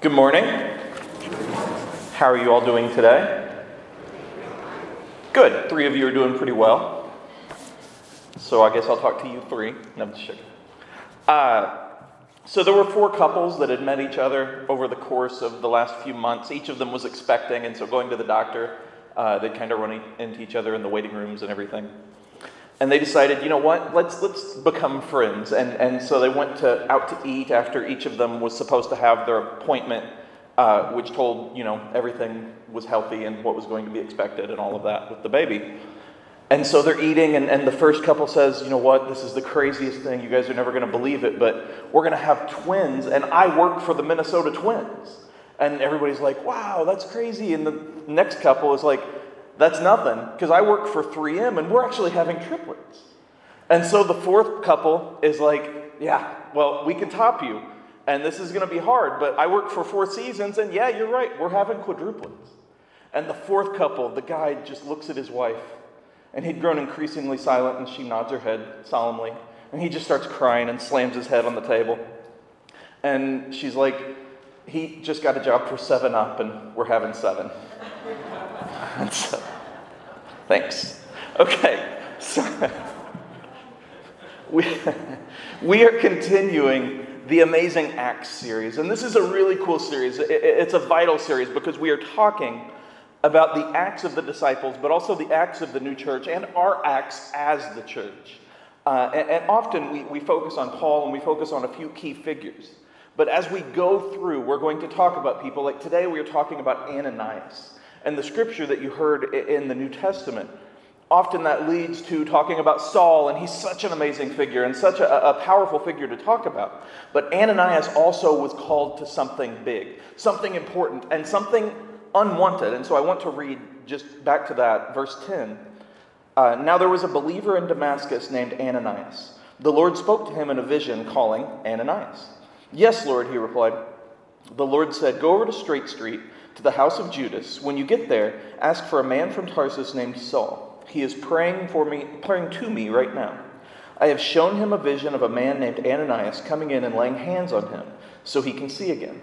Good morning. How are you all doing today? Good. Three of you are doing pretty well. So I guess I'll talk to you three. No, I'm just. Uh, so there were four couples that had met each other over the course of the last few months. Each of them was expecting, and so going to the doctor, uh, they'd kind of run into each other in the waiting rooms and everything and they decided, you know what, let's let's become friends. And and so they went to out to eat after each of them was supposed to have their appointment, uh, which told you know everything was healthy and what was going to be expected and all of that with the baby. And so they're eating, and, and the first couple says, you know what, this is the craziest thing. You guys are never going to believe it, but we're going to have twins, and I work for the Minnesota Twins. And everybody's like, wow, that's crazy. And the next couple is like, that's nothing, because I work for 3M and we're actually having triplets. And so the fourth couple is like, yeah, well, we can top you. And this is going to be hard, but I work for Four Seasons, and yeah, you're right, we're having quadruplets. And the fourth couple, the guy just looks at his wife, and he'd grown increasingly silent, and she nods her head solemnly. And he just starts crying and slams his head on the table. And she's like, he just got a job for 7 Up, and we're having seven. so, thanks. Okay, so we, we are continuing the Amazing Acts series, and this is a really cool series. It's a vital series because we are talking about the acts of the disciples, but also the acts of the new church and our acts as the church. Uh, and, and, often we, we focus on Paul and we focus on a few key figures. But as we go through, we're going to talk about people. Like today, we are talking about Ananias. And the scripture that you heard in the New Testament, often that leads to talking about Saul, and he's such an amazing figure and such a, a, powerful figure to talk about. But Ananias also was called to something big, something important, and something unwanted. And so I want to read just back to that, verse 10. Uh, now there was a believer in Damascus named Ananias. The Lord spoke to him in a vision, calling Ananias. Yes, Lord, he replied. The Lord said, Go over to Straight Street to the house of Judas. When you get there, ask for a man from Tarsus named Saul. He is praying for me, praying to me right now. I have shown him a vision of a man named Ananias coming in and laying hands on him so he can see again.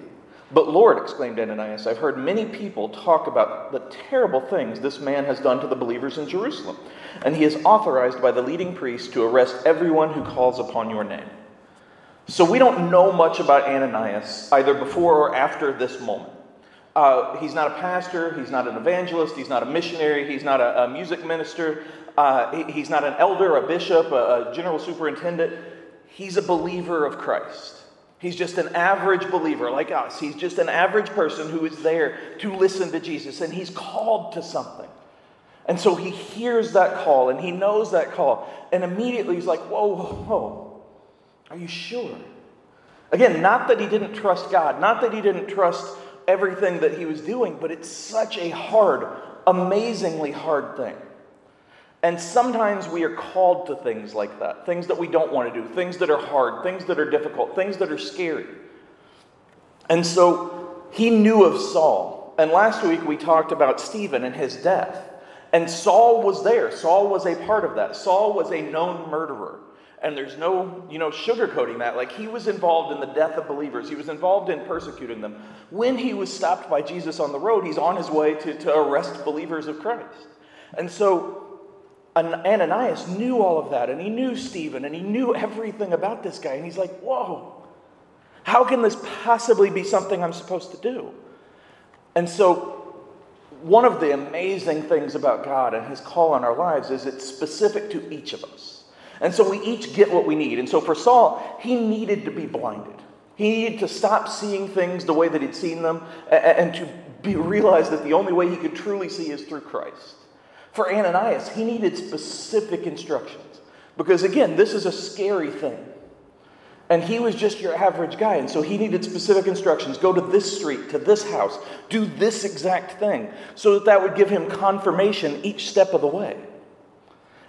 But Lord, exclaimed Ananias, I've heard many people talk about the terrible things this man has done to the believers in Jerusalem, and he is authorized by the leading priest to arrest everyone who calls upon your name. So we don't know much about Ananias, either before or after this moment. Uh, he's not a pastor, he's not an evangelist, he's not a missionary, he's not a, a music minister, uh, he, he's not an elder, a bishop, a, a general superintendent. He's a believer of Christ. He's just an average believer like us. He's just an average person who is there to listen to Jesus, and he's called to something. And so he hears that call and he knows that call, and immediately he's like, Whoa, whoa, whoa. Are you sure? Again, not that he didn't trust God, not that he didn't trust everything that he was doing, but it's such a hard, amazingly hard thing. And sometimes we are called to things like that things that we don't want to do, things that are hard, things that are difficult, things that are scary. And so he knew of Saul. And last week we talked about Stephen and his death. And Saul was there. Saul was a part of that. Saul was a known murderer and there's no you know sugarcoating that. Like he was involved in the death of believers. He was involved in persecuting them. When he was stopped by jesus on the road he's on his way to, to arrest believers of christ. And so ananias knew all of that and he knew stephen and he knew everything about this guy and he's like whoa how can this possibly be something i'm supposed to do? And so one of the amazing things about god and his call on our lives is it's specific to each of us and so we each get what we need. And so for Saul, he needed to be blinded. He needed to stop seeing things the way that he'd seen them and to be, realize that the only way he could truly see is through Christ. For Ananias, he needed specific instructions. Because again, this is a scary thing. And he was just your average guy. And so he needed specific instructions go to this street, to this house, do this exact thing, so that that would give him confirmation each step of the way.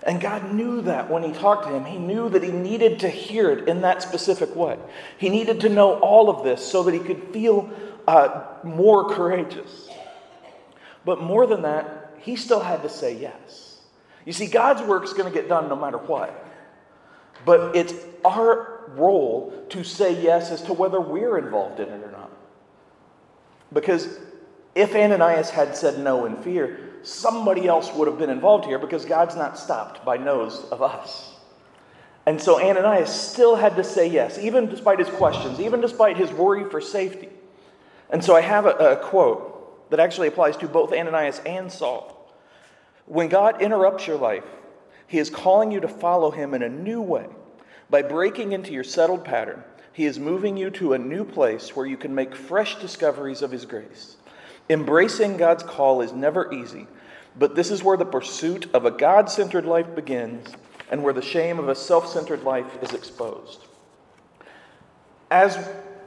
And God knew that when He talked to him. He knew that he needed to hear it in that specific way. He needed to know all of this so that he could feel uh, more courageous. But more than that, he still had to say yes. You see, God's work is going to get done no matter what. But it's our role to say yes as to whether we're involved in it or not. Because if Ananias had said no in fear, somebody else would have been involved here because God's not stopped by no's of us. And so Ananias still had to say yes, even despite his questions, even despite his worry for safety. And so I have a, a quote that actually applies to both Ananias and Saul. When God interrupts your life, he is calling you to follow him in a new way. By breaking into your settled pattern, he is moving you to a new place where you can make fresh discoveries of his grace. Embracing God's call is never easy, but this is where the pursuit of a God centered life begins and where the shame of a self centered life is exposed. As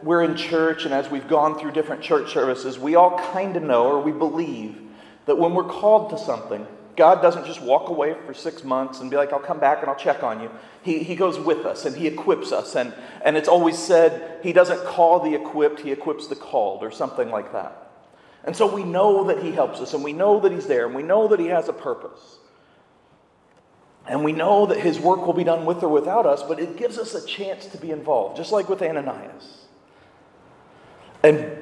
we're in church and as we've gone through different church services, we all kind of know or we believe that when we're called to something, God doesn't just walk away for six months and be like, I'll come back and I'll check on you. He, he goes with us and He equips us. And, and it's always said, He doesn't call the equipped, He equips the called, or something like that. And so we know that He helps us, and we know that He's there, and we know that He has a purpose. And we know that His work will be done with or without us, but it gives us a chance to be involved, just like with Ananias. And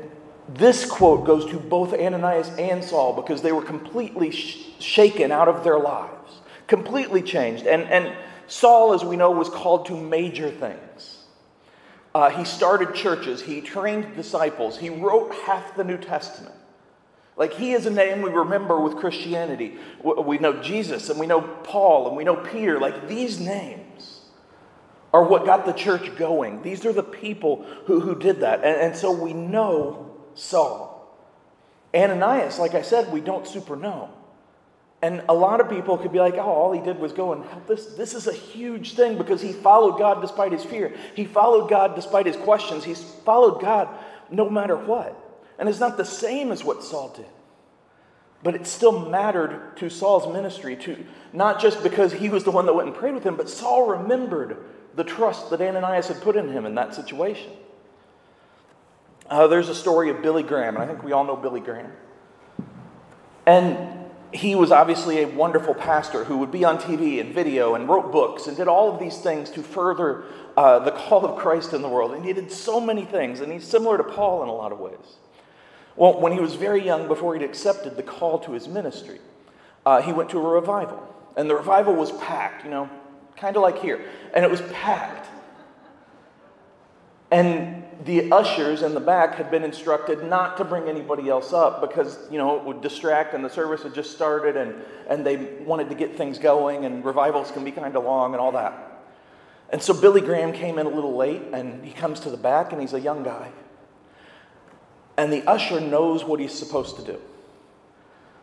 this quote goes to both Ananias and Saul because they were completely sh- shaken out of their lives, completely changed. And, and Saul, as we know, was called to major things. Uh, he started churches, he trained disciples, he wrote half the New Testament. Like he is a name we remember with Christianity. We know Jesus and we know Paul and we know Peter. Like these names are what got the church going. These are the people who, who did that. And, and so we know Saul. Ananias, like I said, we don't super know. And a lot of people could be like, oh, all he did was go and help this. This is a huge thing because he followed God despite his fear. He followed God despite his questions. He's followed God no matter what. And it's not the same as what Saul did. But it still mattered to Saul's ministry, to not just because he was the one that went and prayed with him, but Saul remembered the trust that Ananias had put in him in that situation. Uh, there's a story of Billy Graham, and I think we all know Billy Graham. And he was obviously a wonderful pastor who would be on TV and video and wrote books and did all of these things to further uh, the call of Christ in the world. And he did so many things, and he's similar to Paul in a lot of ways. Well, when he was very young, before he'd accepted the call to his ministry, uh, he went to a revival. And the revival was packed, you know, kind of like here. And it was packed. And the ushers in the back had been instructed not to bring anybody else up because, you know, it would distract and the service had just started and, and they wanted to get things going and revivals can be kind of long and all that. And so Billy Graham came in a little late and he comes to the back and he's a young guy. And the usher knows what he's supposed to do.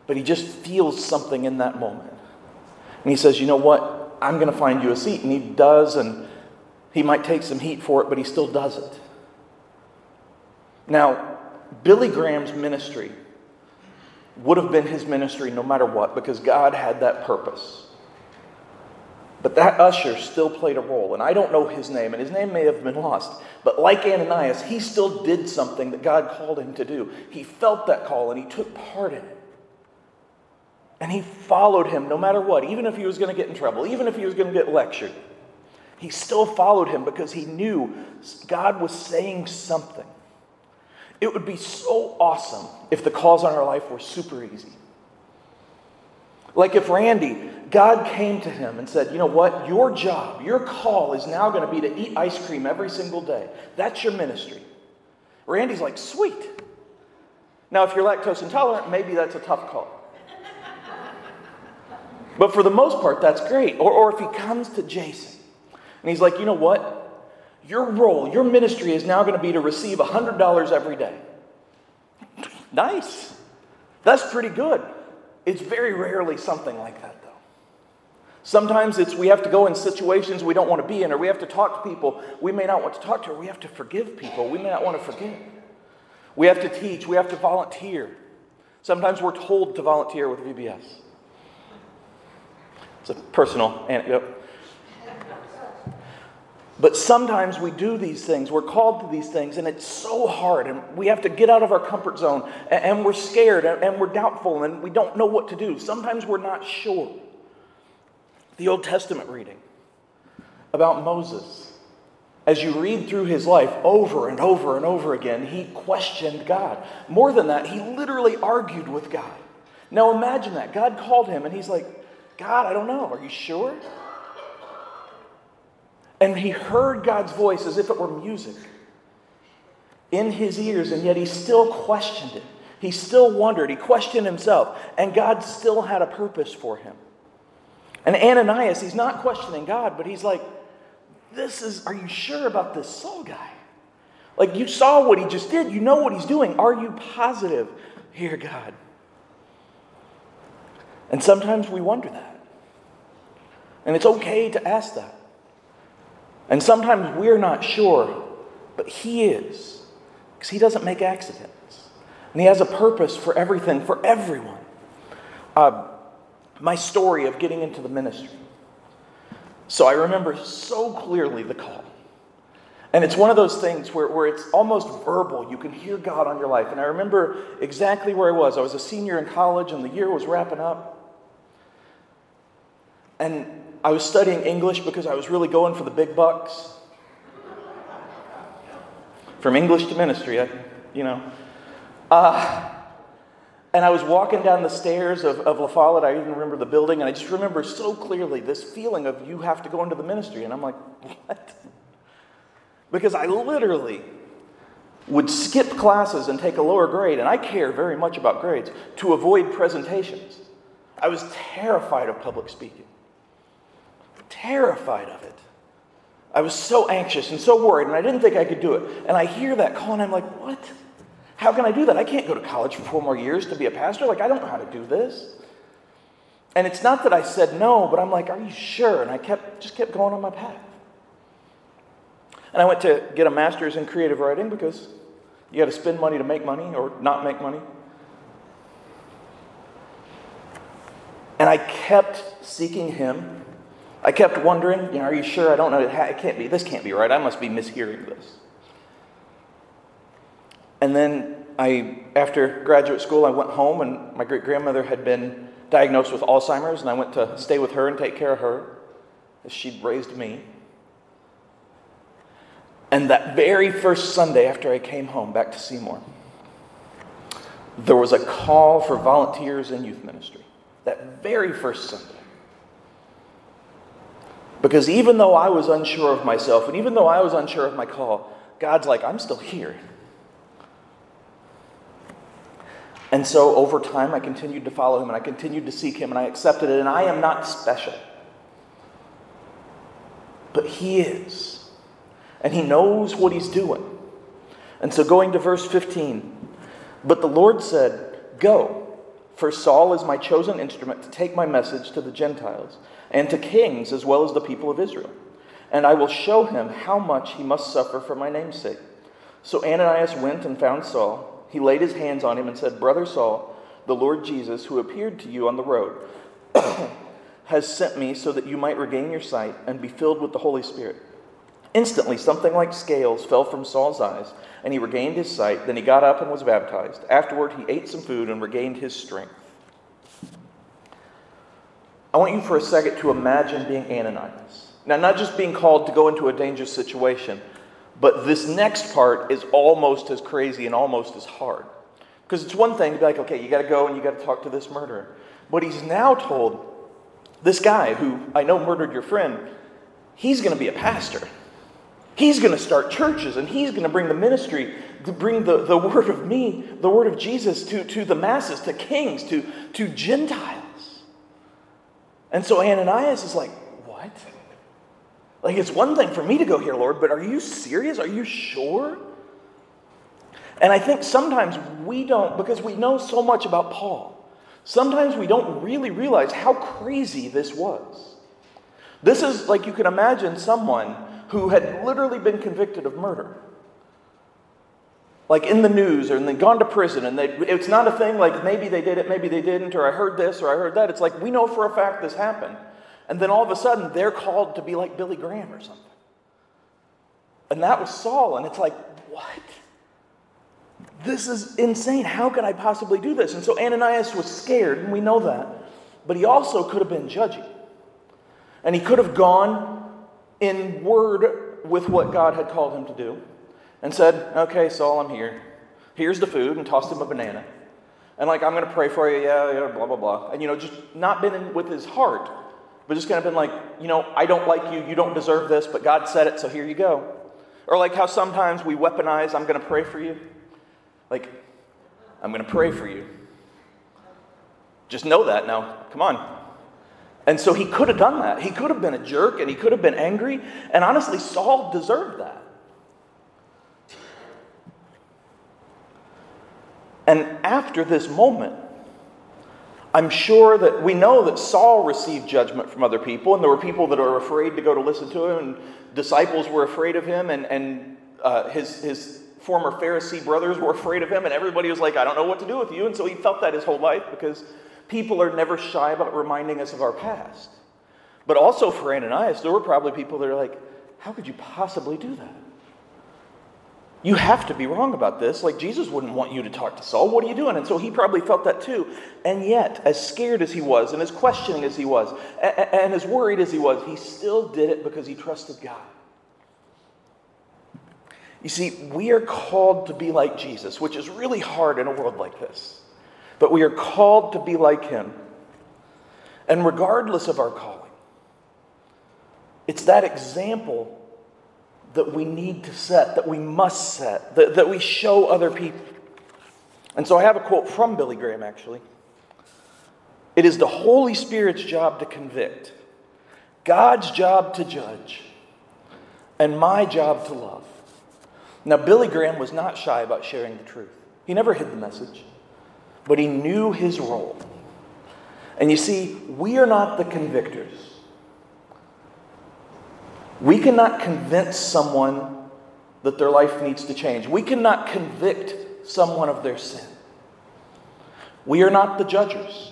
But he just feels something in that moment. And he says, You know what? I'm going to find you a seat. And he does. And he might take some heat for it, but he still does it. Now, Billy Graham's ministry would have been his ministry no matter what because God had that purpose. But that usher still played a role, and I don't know his name, and his name may have been lost. But like Ananias, he still did something that God called him to do. He felt that call and he took part in it. And he followed him no matter what, even if he was going to get in trouble, even if he was going to get lectured. He still followed him because he knew God was saying something. It would be so awesome if the calls on our life were super easy. Like if Randy, God came to him and said, You know what? Your job, your call is now going to be to eat ice cream every single day. That's your ministry. Randy's like, Sweet. Now, if you're lactose intolerant, maybe that's a tough call. But for the most part, that's great. Or, or if he comes to Jason and he's like, you know what? Your role, your ministry is now going to be to receive $100 every day. nice. That's pretty good. It's very rarely something like that. Sometimes it's we have to go in situations we don't want to be in, or we have to talk to people we may not want to talk to, or we have to forgive people we may not want to forgive. We have to teach, we have to volunteer. Sometimes we're told to volunteer with VBS. It's a personal anecdote. But sometimes we do these things, we're called to these things, and it's so hard, and we have to get out of our comfort zone, and we're scared, and we're doubtful, and we don't know what to do. Sometimes we're not sure. The Old Testament reading about Moses. as you read through his life over and over and over again, he questioned God. More than that, he literally argued with God. Now imagine that. God called him and he's like, God, I don't know. Are you sure? And he heard God's voice as if it were music in his ears, and yet he still questioned it. He still wondered. He questioned himself, and God still had a purpose for him. And Ananias, he's not questioning God, but he's like, This is, are you sure about this Saul guy? Like, you saw what he just did. You know what he's doing. Are you positive? Here, God. And sometimes we wonder that. And it's okay to ask that. And sometimes we're not sure, but He is, because He doesn't make accidents. And He has a purpose for everything, for everyone. Uh, my story of getting into the ministry. So I remember so clearly the call. And it's one of those things where, where it's almost verbal. You can hear God on your life. And I remember exactly where I was. I was a senior in college, and the year was wrapping up. And I was studying English because I was really going for the big bucks. From English to ministry, I, you know. Uh, and I was walking down the stairs of, of La Follette. I even remember the building, and I just remember so clearly this feeling of you have to go into the ministry. And I'm like, what? Because I literally would skip classes and take a lower grade, and I care very much about grades, to avoid presentations. I was terrified of public speaking terrified of it. I was so anxious and so worried, and I didn't think I could do it. And I hear that call, and I'm like, what? How can I do that? I can't go to college for four more years to be a pastor. Like, I don't know how to do this. And it's not that I said no, but I'm like, are you sure? And I kept just kept going on my path. And I went to get a master's in creative writing because you got to spend money to make money or not make money. And I kept seeking him I kept wondering, you know, are you sure? I don't know. It can't be. This can't be right. I must be mishearing this. And then I, after graduate school, I went home, and my great grandmother had been diagnosed with Alzheimer's, and I went to stay with her and take care of her as she'd raised me. And that very first Sunday after I came home back to Seymour, there was a call for volunteers in youth ministry. That very first Sunday. Because even though I was unsure of myself, and even though I was unsure of my call, God's like, I'm still here. And so over time, I continued to follow him and I continued to seek him and I accepted it. And I am not special. But he is. And he knows what he's doing. And so going to verse 15, but the Lord said, Go, for Saul is my chosen instrument to take my message to the Gentiles and to kings as well as the people of Israel. And I will show him how much he must suffer for my name's sake. So Ananias went and found Saul. He laid his hands on him and said, Brother Saul, the Lord Jesus, who appeared to you on the road, has sent me so that you might regain your sight and be filled with the Holy Spirit. Instantly, something like scales fell from Saul's eyes, and he regained his sight. Then he got up and was baptized. Afterward, he ate some food and regained his strength. I want you for a second to imagine being Ananias. Now, not just being called to go into a dangerous situation, but this next part is almost as crazy and almost as hard. Because it's one thing to be like, okay, you got to go and you got to talk to this murderer. But he's now told this guy who I know murdered your friend, he's going to be a pastor. He's going to start churches and he's going to bring the ministry, to bring the, the word of me, the word of Jesus to, to the masses, to kings, to, to Gentiles. And so Ananias is like, What? Like, it's one thing for me to go here, Lord, but are you serious? Are you sure? And I think sometimes we don't, because we know so much about Paul, sometimes we don't really realize how crazy this was. This is like you can imagine someone who had literally been convicted of murder like in the news or they've gone to prison and they, it's not a thing like maybe they did it, maybe they didn't, or I heard this or I heard that. It's like we know for a fact this happened. And then all of a sudden they're called to be like Billy Graham or something. And that was Saul. And it's like, what? This is insane. How could I possibly do this? And so Ananias was scared, and we know that. But he also could have been judgy. And he could have gone in word with what God had called him to do and said, Okay, Saul, I'm here. Here's the food, and tossed him a banana. And like, I'm going to pray for you, yeah, yeah, blah, blah, blah. And, you know, just not been in with his heart, but just kind of been like, you know, I don't like you, you don't deserve this, but God said it, so here you go. Or like how sometimes we weaponize, I'm going to pray for you. Like, I'm going to pray for you. Just know that now. Come on. And so he could have done that. He could have been a jerk and he could have been angry. And honestly, Saul deserved that. And after this moment, I'm sure that we know that Saul received judgment from other people, and there were people that were afraid to go to listen to him, and disciples were afraid of him, and, and uh, his, his former Pharisee brothers were afraid of him, and everybody was like, I don't know what to do with you. And so he felt that his whole life because people are never shy about reminding us of our past. But also for Ananias, there were probably people that are like, How could you possibly do that? You have to be wrong about this. Like, Jesus wouldn't want you to talk to Saul. What are you doing? And so he probably felt that too. And yet, as scared as he was, and as questioning as he was, and as worried as he was, he still did it because he trusted God. You see, we are called to be like Jesus, which is really hard in a world like this. But we are called to be like him. And regardless of our calling, it's that example that we need to set, that we must set, that, that we show other people. And so I have a quote from Billy Graham, actually. It is the Holy Spirit's job to convict, God's job to judge, and my job to love. Now, Billy Graham was not shy about sharing the truth. He never hid the message, but he knew his role. And you see, we are not the convictors. We cannot convince someone that their life needs to change. We cannot convict someone of their sin. We are not the judges.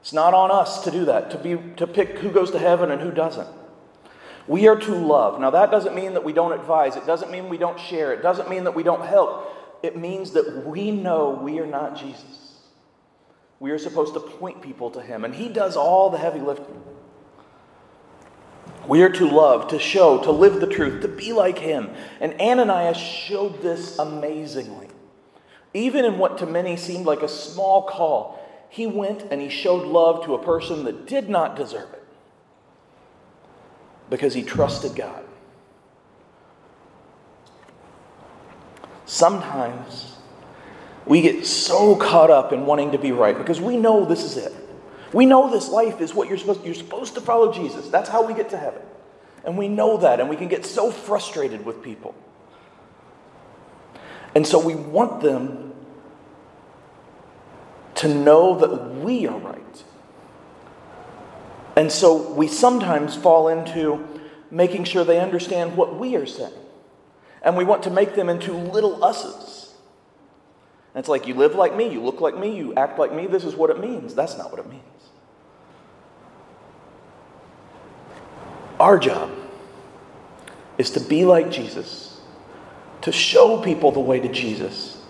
It's not on us to do that, to, be, to pick who goes to heaven and who doesn't. We are to love. Now, that doesn't mean that we don't advise, it doesn't mean we don't share, it doesn't mean that we don't help. It means that we know we are not Jesus. We are supposed to point people to Him, and He does all the heavy lifting. We are to love, to show, to live the truth, to be like him. And Ananias showed this amazingly. Even in what to many seemed like a small call, he went and he showed love to a person that did not deserve it because he trusted God. Sometimes we get so caught up in wanting to be right because we know this is it. We know this life is what you're supposed you're supposed to follow Jesus. That's how we get to heaven. And we know that, and we can get so frustrated with people. And so we want them to know that we are right. And so we sometimes fall into making sure they understand what we are saying. And we want to make them into little us's. And it's like, you live like me, you look like me, you act like me, this is what it means. That's not what it means. Our job is to be like Jesus, to show people the way to Jesus,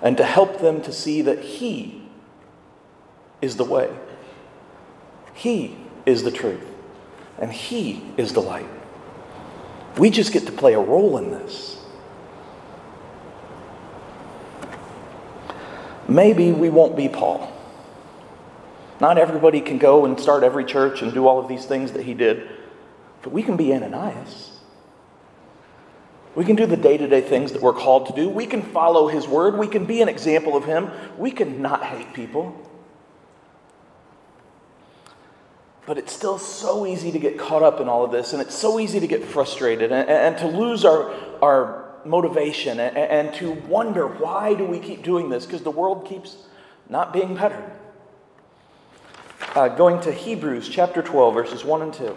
and to help them to see that He is the way, He is the truth, and He is the light. We just get to play a role in this. Maybe we won't be Paul. Not everybody can go and start every church and do all of these things that he did. But we can be Ananias. We can do the day to day things that we're called to do. We can follow his word. We can be an example of him. We can not hate people. But it's still so easy to get caught up in all of this, and it's so easy to get frustrated and, and to lose our, our motivation and, and to wonder why do we keep doing this? Because the world keeps not being better. Uh, going to Hebrews chapter 12, verses 1 and 2.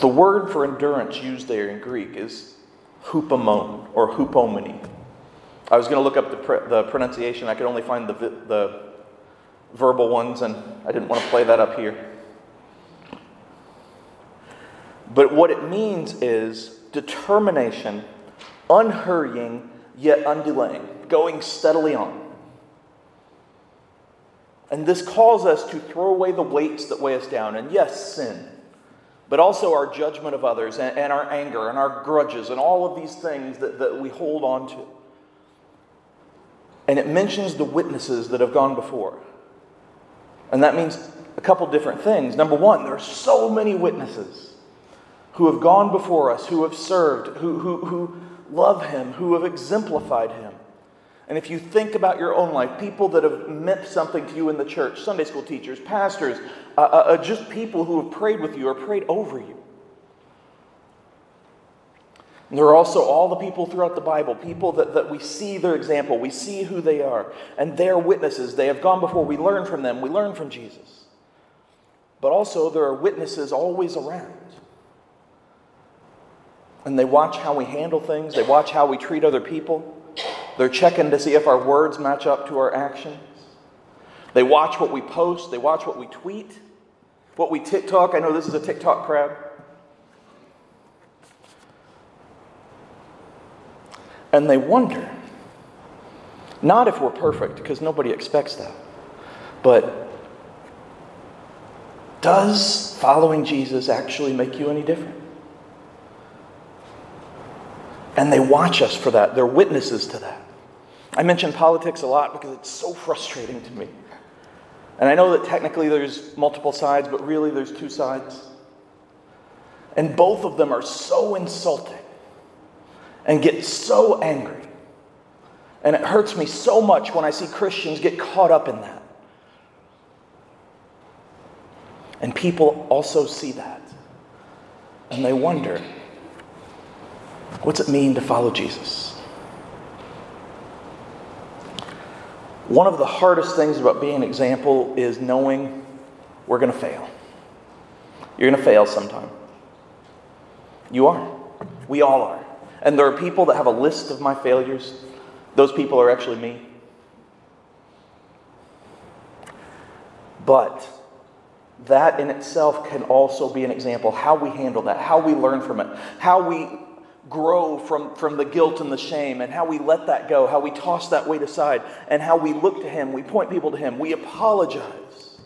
The word for endurance used there in Greek is hupomone or hupomone. I was going to look up the, pr- the pronunciation. I could only find the, the verbal ones, and I didn't want to play that up here. But what it means is determination, unhurrying, yet undelaying, going steadily on. And this calls us to throw away the weights that weigh us down. And yes, sin, but also our judgment of others and, and our anger and our grudges and all of these things that, that we hold on to. And it mentions the witnesses that have gone before. And that means a couple different things. Number one, there are so many witnesses who have gone before us, who have served, who, who, who love Him, who have exemplified Him. And if you think about your own life, people that have meant something to you in the church, Sunday school teachers, pastors, uh, uh, uh just people who have prayed with you or prayed over you. And there are also all the people throughout the Bible, people that, that we see their example, we see who they are, and they're witnesses. They have gone before. We learn from them, we learn from Jesus. But also, there are witnesses always around. And they watch how we handle things, they watch how we treat other people. They're checking to see if our words match up to our actions. They watch what we post, they watch what we tweet, what we TikTok. I know this is a TikTok crowd. And they wonder, not if we're perfect, because nobody expects that, but does following Jesus actually make you any different? And they watch us for that. They're witnesses to that. I mention politics a lot because it's so frustrating to me. And I know that technically there's multiple sides, but really there's two sides. And both of them are so insulting and get so angry. And it hurts me so much when I see Christians get caught up in that. And people also see that. And they wonder what's it mean to follow Jesus? One of the hardest things about being an example is knowing we're going to fail. You're going to fail sometime. You are. We all are. And there are people that have a list of my failures. Those people are actually me. But that in itself can also be an example how we handle that, how we learn from it, how we grow from, from the guilt and the shame and how we let that go, how we toss that weight aside, and how we look to Him. We point people to Him. We apologize.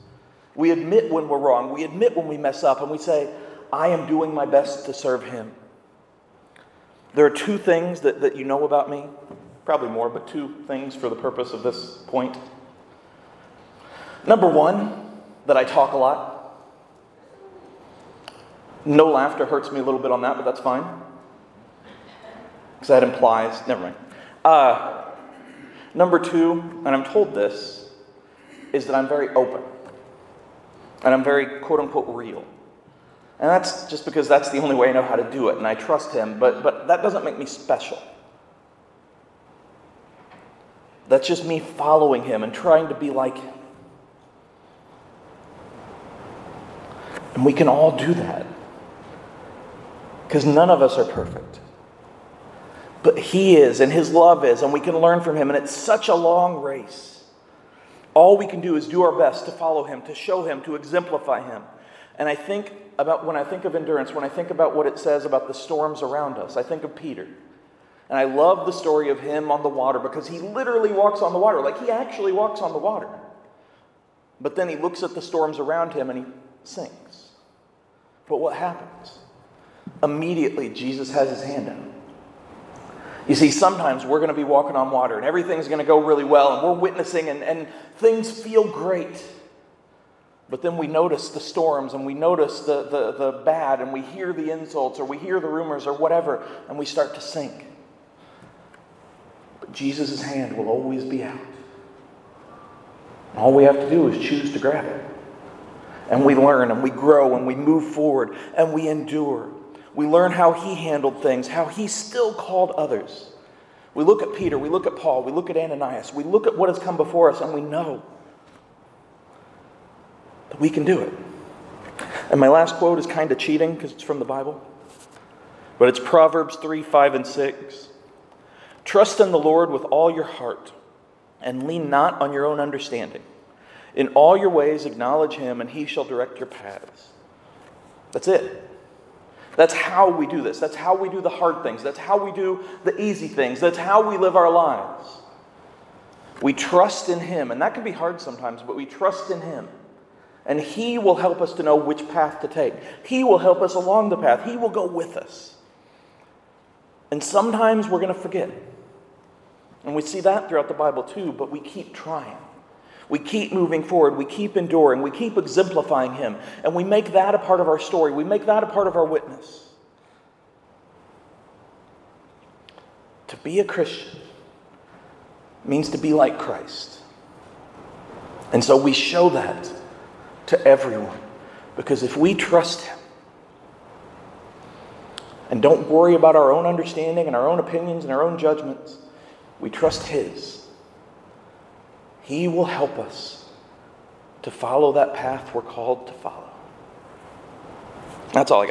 We admit when we're wrong. We admit when we mess up, and we say, I am doing my best to serve Him. There are two things that, that you know about me, probably more, but two things for the purpose of this point. Number one, that I talk a lot. No laughter hurts me a little bit on that, but that's fine because that implies, never mind. Uh, number two, and I'm told this, is that I'm very open. And I'm very quote unquote real. And that's just because that's the only way I know how to do it, and I trust him, but, but that doesn't make me special. That's just me following him and trying to be like him. And we can all do that. Because none of us are perfect. But He is, and His love is, and we can learn from Him. And it's such a long race. All we can do is do our best to follow Him, to show Him, to exemplify Him. And I think about when I think of endurance, when I think about what it says about the storms around us, I think of Peter. And I love the story of him on the water because he literally walks on the water, like he actually walks on the water. But then he looks at the storms around him and he sinks. But what happens? Immediately, Jesus has his hand out. You see, sometimes we're going to be walking on water and everything's going to go really well and we're witnessing and, and things feel great. But then we notice the storms and we notice the, the, the bad and we hear the insults or we hear the rumors or whatever and we start to sink. But Jesus' hand will always be out. All we have to do is choose to grab it. And we learn and we grow and we move forward and we endure. We learn how he handled things, how he still called others. We look at Peter, we look at Paul, we look at Ananias, we look at what has come before us, and we know that we can do it. And my last quote is kind of cheating because it's from the Bible, but it's Proverbs 3 5 and 6. Trust in the Lord with all your heart and lean not on your own understanding. In all your ways, acknowledge him, and he shall direct your paths. That's it. That's how we do this. That's how we do the hard things. That's how we do the easy things. That's how we live our lives. We trust in him, and that can be hard sometimes, but we trust in him. And he will help us to know which path to take. He will help us along the path. He will go with us. And sometimes we're going to forget. And we see that throughout the Bible too, but we keep trying. We keep moving forward. We keep enduring. We keep exemplifying Him. And we make that a part of our story. We make that a part of our witness. To be a Christian means to be like Christ. And so we show that to everyone. Because if we trust Him and don't worry about our own understanding and our own opinions and our own judgments, we trust His. He will help us to follow that path we're called to follow. That's all I got.